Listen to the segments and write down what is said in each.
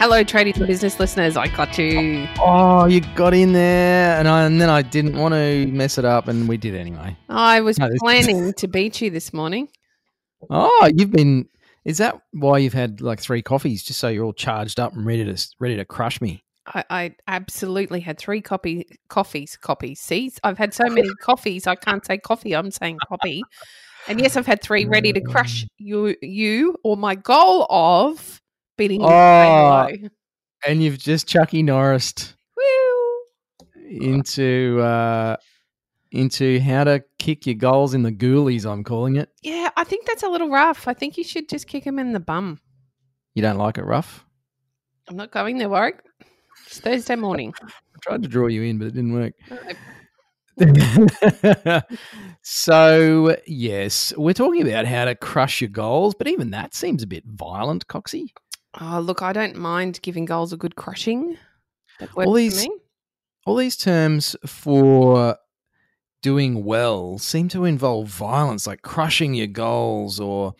Hello, Tradies in Business listeners. I got you. Oh, you got in there, and, I, and then I didn't want to mess it up, and we did anyway. I was No, planning to beat you this morning. Oh, you've been. Is that why you've had like three coffees, just so you're all charged up and ready to ready to crush me? I, I absolutely had three copy coffees. Copies. See, I've had so many coffees. I can't say coffee. I'm saying copy. And yes, I've had three ready to crush you. You or my goal of beating you. Oh. And you've just Chucky Norris into uh, into how to kick your goals in the ghoulies. I'm calling it. Yeah, I think that's a little rough. I think you should just kick him in the bum. You don't like it rough? I'm not going there, Warwick. It's Thursday morning. I tried to draw you in, but it didn't work. So yes, we're talking about how to crush your goals, but even that seems a bit violent, Coxie. Oh, look, I don't mind giving goals a good crushing. All these- All these terms for doing well seem to involve violence, like crushing your goals or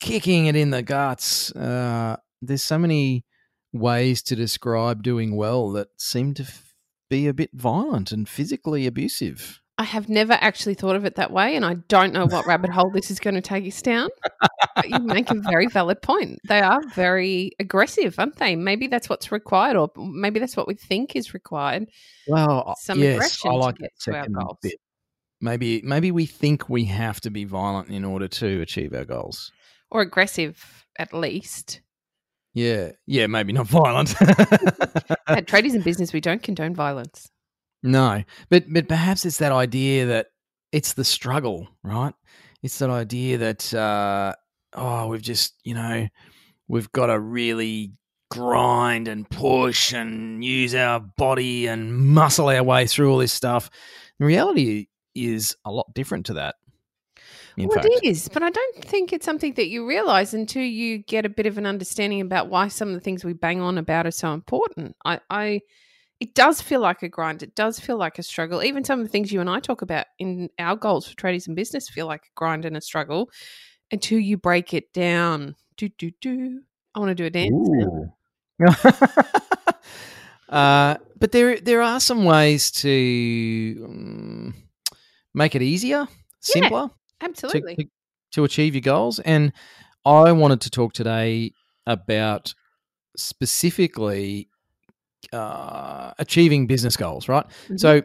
kicking it in the guts. Uh, there's so many ways to describe doing well that seem to f- be a bit violent and physically abusive. I have never actually thought of it that way, and I don't know what rabbit hole this is going to take us down. But you make a very valid point. They are very aggressive, aren't they? Maybe that's what's required, or maybe that's what we think is required. Well, uh, Some yes, aggression I to like get to our goals. bit. Maybe maybe we think we have to be violent in order to achieve our goals. Or aggressive, at least. Yeah, yeah, maybe not violent. At tradies in business, we don't condone violence. No, but but perhaps it's that idea that it's the struggle, right? It's that idea that uh, oh, we've just you know we've got to really grind and push and use our body and muscle our way through all this stuff. The reality is a lot different to that. Well, fact, it is, but I don't think it's something that you realize until you get a bit of an understanding about why some of the things we bang on about are so important. I, I, it does feel like a grind. It does feel like a struggle. Even some of the things you and I talk about in our goals for Tradies in Business feel like a grind and a struggle until you break it down. Do do do. I want to do a dance. uh, but there there are some ways to um, make it easier, simpler to, Absolutely. to, to achieve your goals. And I wanted to talk today about specifically uh, achieving business goals, right? Mhm. So,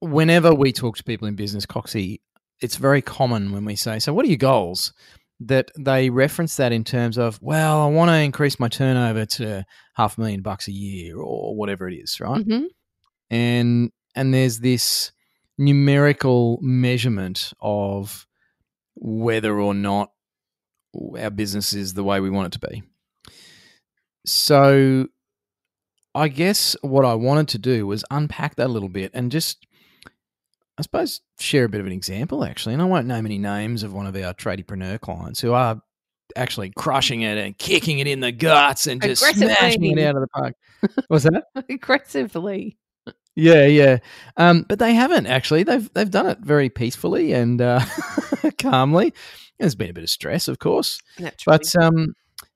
whenever we talk to people in business, Coxie, it's very common when we say, So, what are your goals? That they reference that in terms of, Well, I want to increase my turnover to half a million bucks a year or whatever it is, right? Mhm. and and there's this numerical measurement of whether or not our business is the way we want it to be. So I guess what I wanted to do was unpack that a little bit and just I suppose share a bit of an example actually. And I won't name any names of one of our tradiepreneur clients who are actually crushing it and kicking it in the guts and just smashing it out of the park. What's that? Aggressively. Yeah, yeah. Um, but they haven't actually. They've they've done it very peacefully and uh, calmly. There's been a bit of stress, of course, Naturally. but um,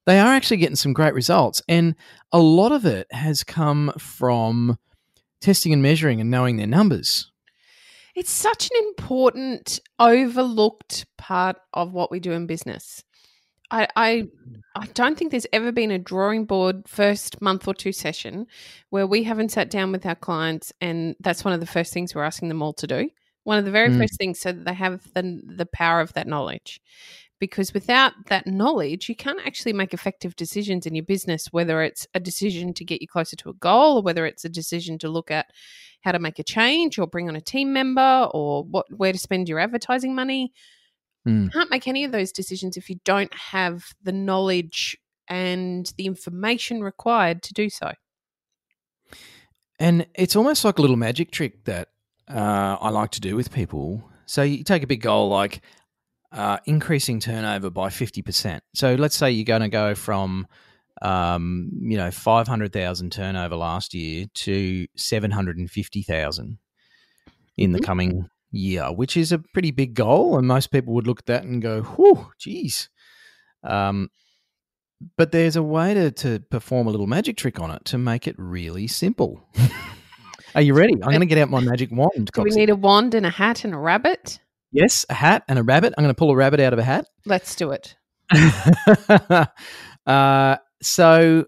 they are actually getting some great results, and a lot of it has come from testing and measuring and knowing their numbers. It's such an important, overlooked part of what we do in business. I, I, I don't think there's ever been a drawing board first month or two session where we haven't sat down with our clients, and that's one of the first things we're asking them all to do. One of the very Mm. first things, so that they have the the power of that knowledge. Because without that knowledge, you can't actually make effective decisions in your business, whether it's a decision to get you closer to a goal, or whether it's a decision to look at how to make a change or bring on a team member or what where to spend your advertising money. Mm. You can't make any of those decisions if you don't have the knowledge and the information required to do so. And it's almost like a little magic trick that uh, I like to do with people. So you take a big goal like uh, increasing turnover by 50%. So let's say you're going to go from, um, you know, 500,000 turnover last year to 750,000 in the Mhm. coming year, which is a pretty big goal. And most people would look at that and go, whew, geez. Um, but there's a way to, to perform a little magic trick on it to make it really simple. Are you ready? I'm going to get out my magic wand. Do we need a wand and a hat and a rabbit? Yes, a hat and a rabbit. I'm going to pull a rabbit out of a hat. Let's do it. uh, so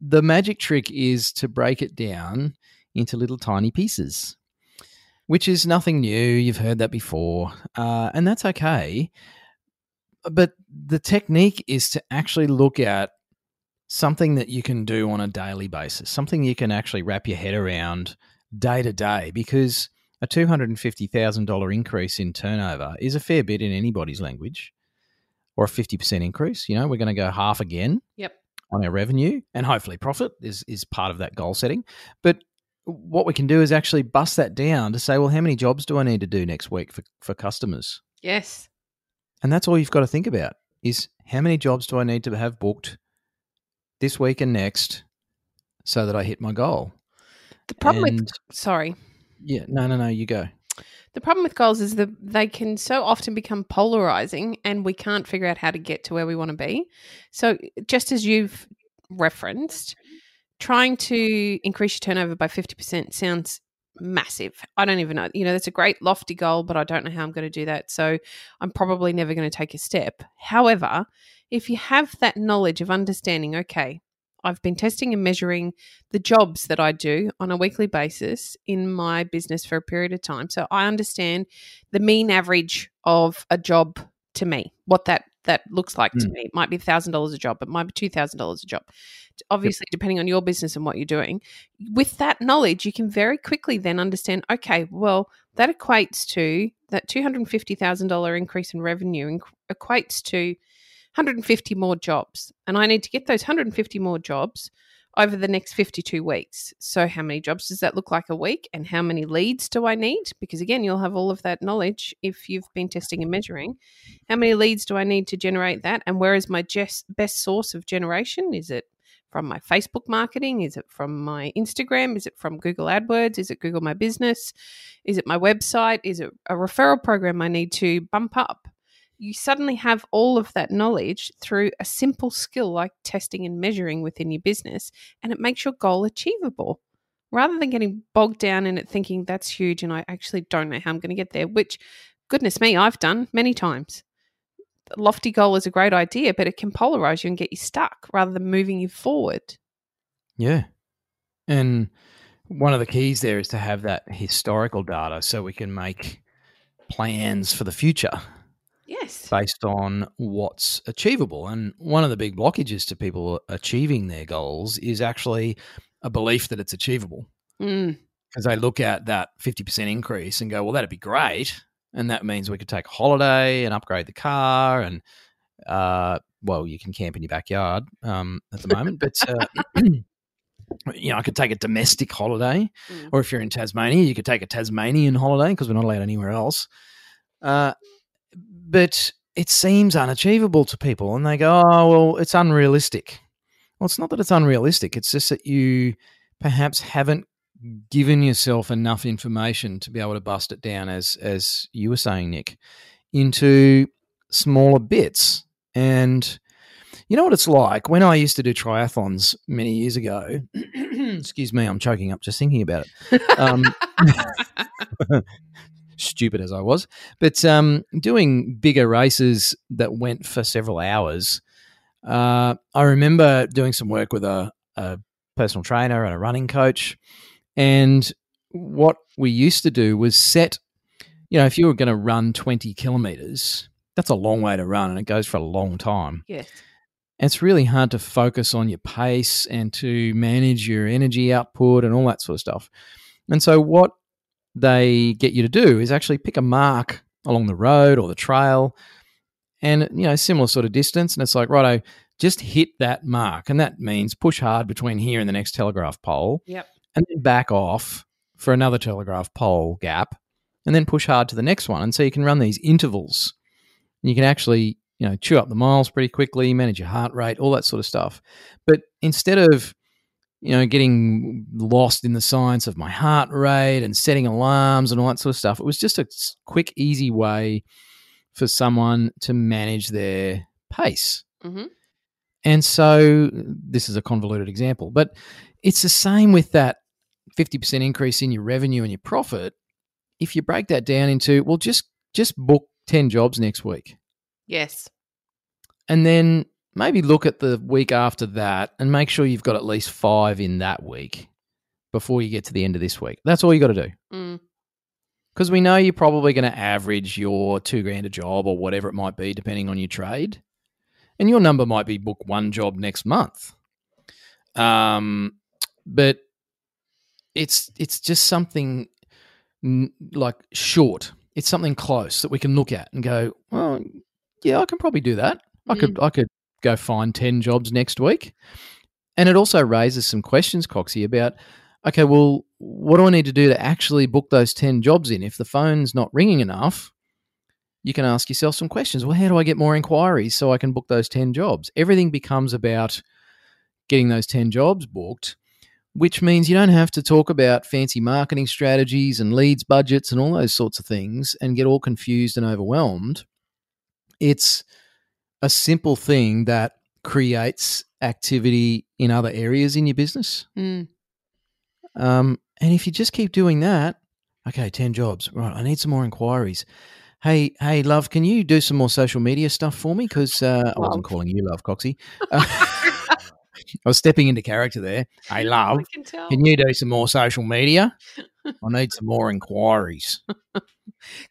the magic trick is to break it down into little tiny pieces, which is nothing new. You've heard that before, uh, and that's okay. But the technique is to actually look at something that you can do on a daily basis, something you can actually wrap your head around day to day, because a two hundred and fifty thousand dollar increase in turnover is a fair bit in anybody's language or a 50% increase. You know, we're going to go half again Yep. on our revenue and hopefully profit is, is part of that goal setting. But what we can do is actually bust that down to say, well, how many jobs do I need to do next week for, for customers? Yes. And that's all you've got to think about is how many jobs do I need to have booked this week and next so that I hit my goal? The problem with sorry. Yeah, no, no, no, you go. The problem with goals is that they can so often become polarizing and we can't figure out how to get to where we want to be. So, just as you've referenced, trying to increase your turnover by 50% sounds massive. I don't even know. You know, that's a great lofty goal, but I don't know how I'm going to do that. So, I'm probably never going to take a step. However, if you have that knowledge of understanding, okay, I've been testing and measuring the jobs that I do on a weekly basis in my business for a period of time. So I understand the mean average of a job to me, what that that looks like to Mm. me. It might be thousand dollars a job, it might be two thousand dollars a job. Obviously, depending on your business and what you're doing. With that knowledge, you can very quickly then understand, okay, well, that equates to that two hundred and fifty thousand dollar increase in revenue equates to 150 more jobs. And I need to get those 150 more jobs over the next 52 weeks. So, how many jobs does that look like a week? And how many leads do I need? Because again, you'll have all of that knowledge if you've been testing and measuring. How many leads do I need to generate that? And where is my jes- best source of generation? Is it from my Facebook marketing? Is it from my Instagram? Is it from Google AdWords? Is it Google My Business? Is it my website? Is it a referral program I need to bump up? You suddenly have all of that knowledge through a simple skill like testing and measuring within your business, and it makes your goal achievable rather than getting bogged down in it thinking that's huge and I actually don't know how I'm going to get there, which, goodness me, I've done many times. The lofty goal is a great idea, but it can polarize you and get you stuck rather than moving you forward. Yeah. And one of the keys there is to have that historical data so we can make plans for the future Yes. based on what's achievable. And one of the big blockages to people achieving their goals is actually a belief that it's achievable Mm, because they look at that 50% increase and go, well, that'd be great. And that means we could take a holiday and upgrade the car. And, uh, well, you can camp in your backyard um, at the moment, but, uh, you know, I could take a domestic holiday. Mm. Or if you're in Tasmania, you could take a Tasmanian holiday because we're not allowed anywhere else. Uh, but it seems unachievable to people. And they go, oh, well, it's unrealistic. Well, it's not that it's unrealistic. It's just that you perhaps haven't given yourself enough information to be able to bust it down as as you were saying Nic into smaller bits and you know what it's like when i used to do triathlons many years ago excuse me i'm choking up just thinking about it um, stupid as i was but um, doing bigger races that went for several hours uh, i remember doing some work with a, a personal trainer and a running coach and what we used to do was set, you know, if you were going to run 20 kilometers, that's a long way to run and it goes for a long time. yes. And it's really hard to focus on your pace and to manage your energy output and all that sort of stuff. And so, what they get you to do is actually pick a mark along the road or the trail and, you know, similar sort of distance. And it's like, righto, just hit that mark. And that means push hard between here and the next telegraph pole Yep. and then back off for another telegraph pole gap, and then push hard to the next one. And so you can run these intervals. You can actually, you know, chew up the miles pretty quickly, manage your heart rate, all that sort of stuff. But instead of you know, getting lost in the science of my heart rate and setting alarms and all that sort of stuff. It was just a quick, easy way for someone to manage their pace. Mm-hmm. And so this is a convoluted example, but it's the same with that 50% increase in your revenue and your profit. If you break that down into, well, just just book 10 jobs next week. Yes. And then maybe look at the week after that and make sure you've got at least five in that week before you get to the end of this week. That's all you got to do. Mm. Because we know you're probably going to average your two grand a job or whatever it might be, depending on your trade. And your number might be book one job next month. Um, but it's it's just something n- like short. It's something close that we can look at and go, well, yeah, I can probably do that. I could I could go find 10 jobs next week. And it also raises some questions, Coxie, about okay, well, what do I need to do to actually book those 10 jobs in? If the phone's not ringing enough, you can ask yourself some questions. Well, how do I get more inquiries so I can book those 10 jobs? Everything becomes about getting those 10 jobs booked, which means you don't have to talk about fancy marketing strategies and leads budgets and all those sorts of things and get all confused and overwhelmed. It's a simple thing that creates activity in other areas in your business. Mm. Um, and if you just keep doing that, okay, 10 jobs. Right. I need some more inquiries. Hey, hey, love, can you do some more social media stuff for me? Because uh, I wasn't calling you love, Coxie. Uh, I was stepping into character there. Hey, love, can, can you do some more social media? I need some more inquiries.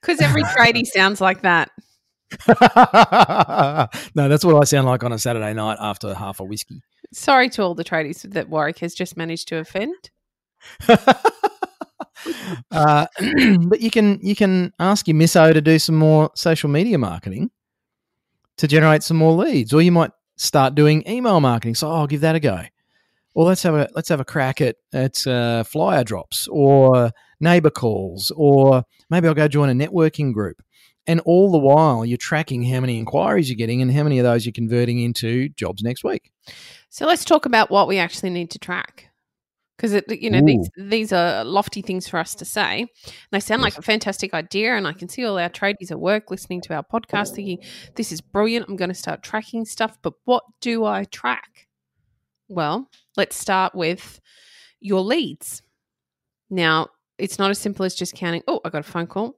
Because every tradie sounds like that. no, that's what I sound like on a Saturday night after half a whiskey. Sorry to all the tradies that Warwick has just managed to offend. uh, but you can you can ask your misso to do some more social media marketing to generate some more leads, or you might start doing email marketing. So oh, I'll give that a go. Or let's have a let's have a crack at at uh, flyer drops or neighbor calls, or maybe I'll go join a networking group. And all the while, you're tracking how many inquiries you're getting and how many of those you're converting into jobs next week. So let's talk about what we actually need to track. Because you know these these are lofty things for us to say. And they sound yes. like a fantastic idea, and I can see all our tradies at work listening to our podcast, thinking, "This is brilliant. I'm going to start tracking stuff." But what do I track? Well, let's start with your leads. Now, it's not as simple as just counting. Oh, I got a phone call.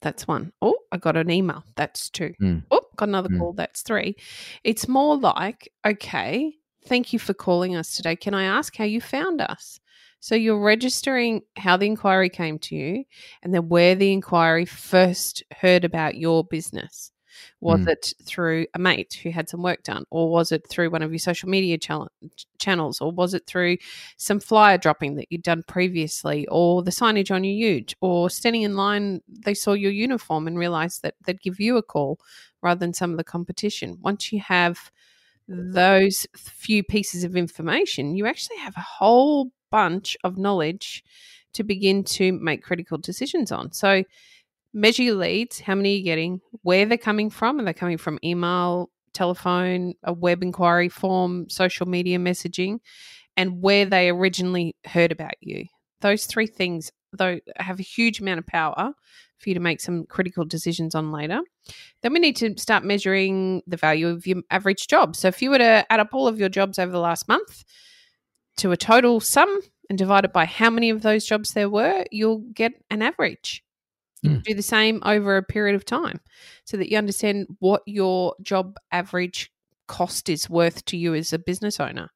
That's one. Oh, I got an email. That's two. Mm. Oh, got another Mm. call. That's three. It's more like, okay, thank you for calling us today. Can I ask how you found us? So you're registering how the inquiry came to you and then where the inquiry first heard about your business. Was Mm. it through a mate who had some work done, or was it through one of your social media chal- channels, or was it through some flyer dropping that you'd done previously, or the signage on your ute, or standing in line, they saw your uniform and realized that they'd give you a call rather than some of the competition? Once you have those few pieces of information, you actually have a whole bunch of knowledge to begin to make critical decisions on. So, measure your leads. How many are you getting? Where they're coming from? Are they coming from email, telephone, a web inquiry form, social media messaging, and where they originally heard about you? Those three things, though, have a huge amount of power for you to make some critical decisions on later. Then we need to start measuring the value of your average job. So if you were to add up all of your jobs over the last month to a total sum and divide it by how many of those jobs there were, you'll get an average. Mm. Do the same over a period of time so that you understand what your job average cost is worth to you as a business owner.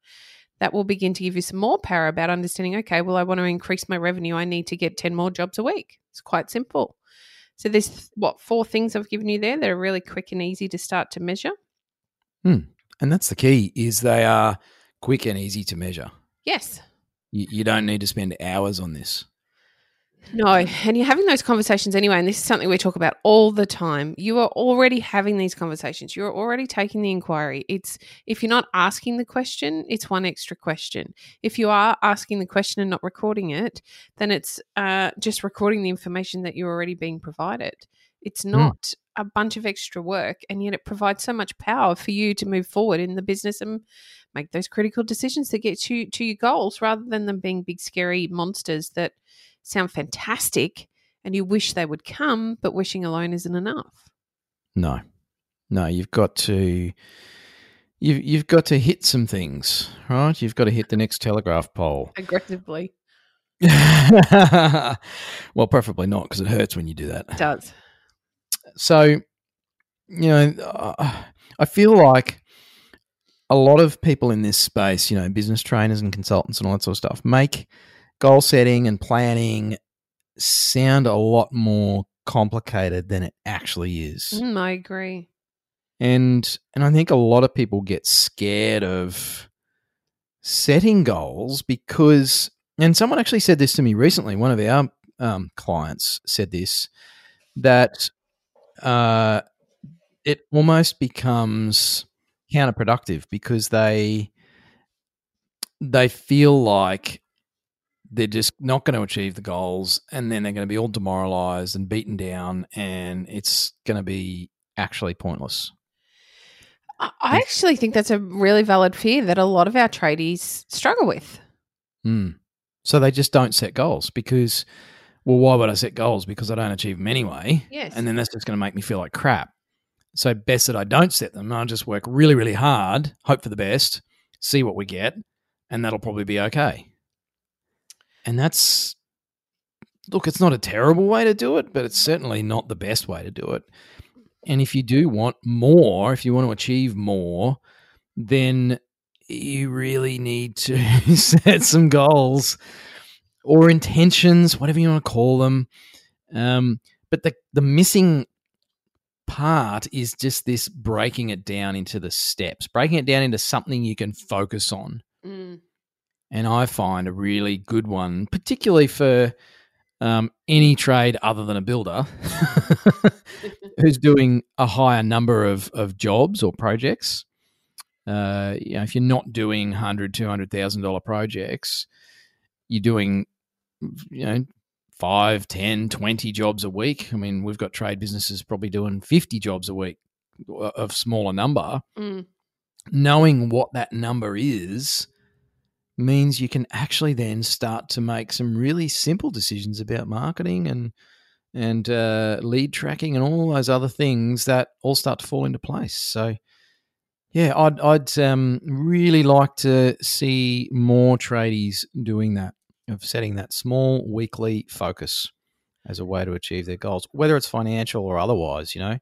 That will begin to give you some more power about understanding okay, well, I want to increase my revenue. I need to get 10 more jobs a week. It's quite simple. So, there's what, four things I've given you there that are really quick and easy to start to measure. And that's the key is they are quick and easy to measure. Yes. You, you don't need to spend hours on this. No, and you're having those conversations anyway, and this is something we talk about all the time. You are already having these conversations. You're already taking the inquiry. It's if you're not asking the question, it's one extra question. If you are asking the question and not recording it, then it's uh, just recording the information that you're already being provided. It's not mm. a bunch of extra work, and yet it provides so much power for you to move forward in the business and make those critical decisions that get you to your goals, rather than them being big scary monsters that sound fantastic and you wish they would come, but wishing alone isn't enough. No, no, you've got to. You've, you've got to hit some things, right? You've got to hit the next telegraph pole aggressively. well, preferably not because it hurts when you do that. It does. So, you know, uh, I feel like a lot of people in this space, you know, business trainers and consultants and all that sort of stuff, make goal setting and planning sound a lot more complicated than it actually is. Mm, I agree. And and I think a lot of people get scared of setting goals because and someone actually said this to me recently. One of our um, clients said this that uh, it almost becomes counterproductive because they they feel like they're just not going to achieve the goals and then they're going to be all demoralized and beaten down and it's going to be actually pointless. I actually think that's a really valid fear that a lot of our tradies struggle with. Mm. So they just don't set goals because, well, why would I set goals? Because I don't achieve them anyway. Yes. And then that's just going to make me feel like crap. So best that I don't set them. I'll just work really, really hard, hope for the best, see what we get, and that'll probably be okay. And that's look, it's not a terrible way to do it, but it's certainly not the best way to do it. And if you do want more, if you want to achieve more, then you really need to set some goals or intentions, whatever you want to call them. Um, but the the missing part is just this breaking it down into the steps, breaking it down into something you can focus on. Mm and I find a really good one, particularly for um, any trade other than a builder who's doing a higher number of, of jobs or projects. Uh, you know, if you're not doing hundred, two hundred thousand dollar projects, you're doing, you know, five, ten, twenty jobs a week. I mean, we've got trade businesses probably doing fifty jobs a week uh, of smaller number. Mm. Knowing what that number is means you can actually then start to make some really simple decisions about marketing and and uh, lead tracking and all those other things that all start to fall into place. So, yeah, I'd I'd um, really like to see more tradies doing that of setting that small weekly focus as a way to achieve their goals, whether it's financial or otherwise. You know,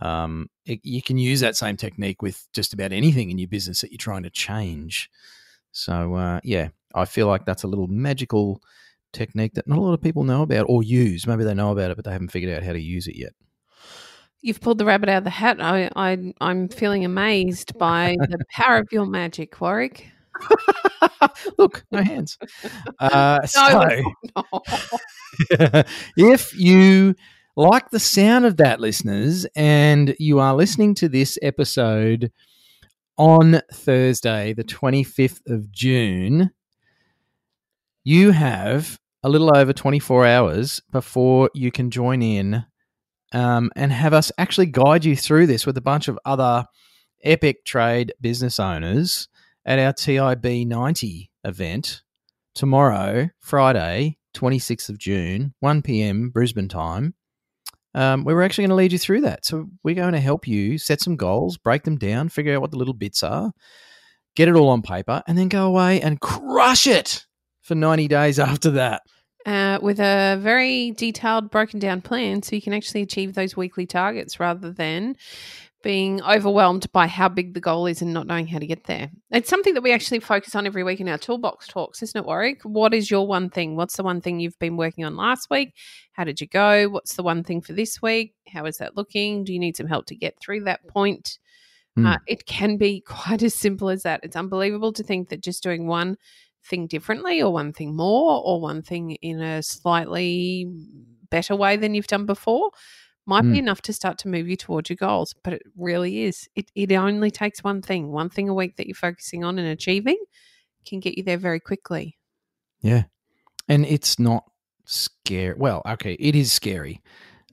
um, it, you can use that same technique with just about anything in your business that you're trying to change. So uh, yeah, I feel like that's a little magical technique that not a lot of people know about or use. Maybe they know about it, but they haven't figured out how to use it yet. You've pulled the rabbit out of the hat. I, I I'm feeling amazed by the power of your magic, Warwick. Look, no hands. Uh, so, no. if you like the sound of that, listeners, and you are listening to this episode on Thursday, the 25th of June, you have a little over 24 hours before you can join in um, and have us actually guide you through this with a bunch of other epic trade business owners at our TIB 90 event tomorrow, Friday, 26th of June, 1 p.m. Brisbane time um, we were actually going to lead you through that. So we're going to help you set some goals, break them down, figure out what the little bits are, get it all on paper, and then go away and crush it for 90 days after that. Uh, with a very detailed, broken down plan, so you can actually achieve those weekly targets rather than being overwhelmed by how big the goal is and not knowing how to get there. It's something that we actually focus on every week in our toolbox talks, isn't it, Warwick? What is your one thing? What's the one thing you've been working on last week? How did you go? What's the one thing for this week? How is that looking? Do you need some help to get through that point? Mm. Uh, it can be quite as simple as that. It's unbelievable to think that just doing one thing differently or one thing more or one thing in a slightly better way than you've done before might be Mm. enough to start to move you towards your goals. But it really is. It, it only takes one thing, one thing a week that you're focusing on and achieving can get you there very quickly. Yeah. And it's not scary. Well, okay, it is scary.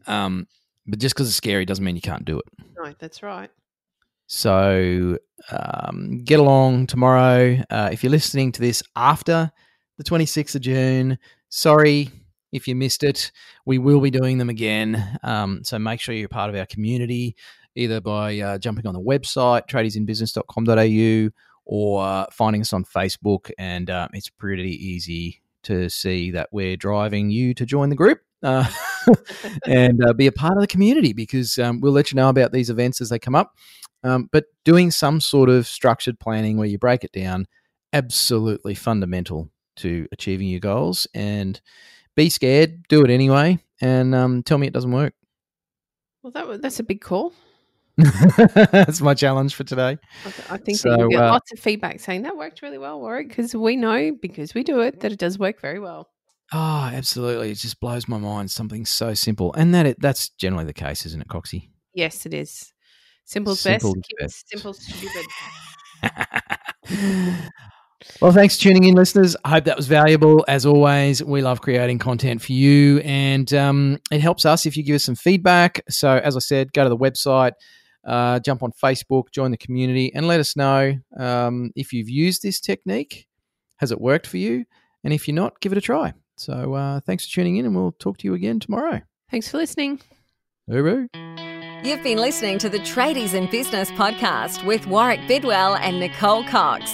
Um, but just because it's scary doesn't mean you can't do it. No, that's right. So um, get along tomorrow. Uh, if you're listening to this after the 26th of June, sorry if you missed it. We will be doing them again. Um, so make sure you're part of our community, either by uh, jumping on the website, tradiesinbusiness.com.au, or uh, finding us on Facebook. And uh, it's pretty easy to see that we're driving you to join the group. Uh, and uh, be a part of the community because um, we'll let you know about these events as they come up. Um, but doing some sort of structured planning where you break it down, absolutely fundamental to achieving your goals. And be scared, do it anyway, and um, tell me it doesn't work. Well, that that's a big call. That's my challenge for today. I, th- I think So, you get uh, lots of feedback saying that worked really well, Warwick, because we know because we do it that it does work very well. Oh, absolutely! It just blows my mind. Something so simple, and that it, that's generally the case, isn't it, Coxie? Yes, it is. Simple's Simple best. best. simple, stupid. well, thanks for tuning in, listeners. I hope that was valuable. As always, we love creating content for you, and um, it helps us if you give us some feedback. So, as I said, go to the website, uh, jump on Facebook, join the community, and let us know um, if you've used this technique. Has it worked for you? And if you're not, give it a try. So, uh, thanks for tuning in, and we'll talk to you again tomorrow. Thanks for listening. Hooroo. You've been listening to the Tradies in Business podcast with Warwick Bidwell and Nicole Cox.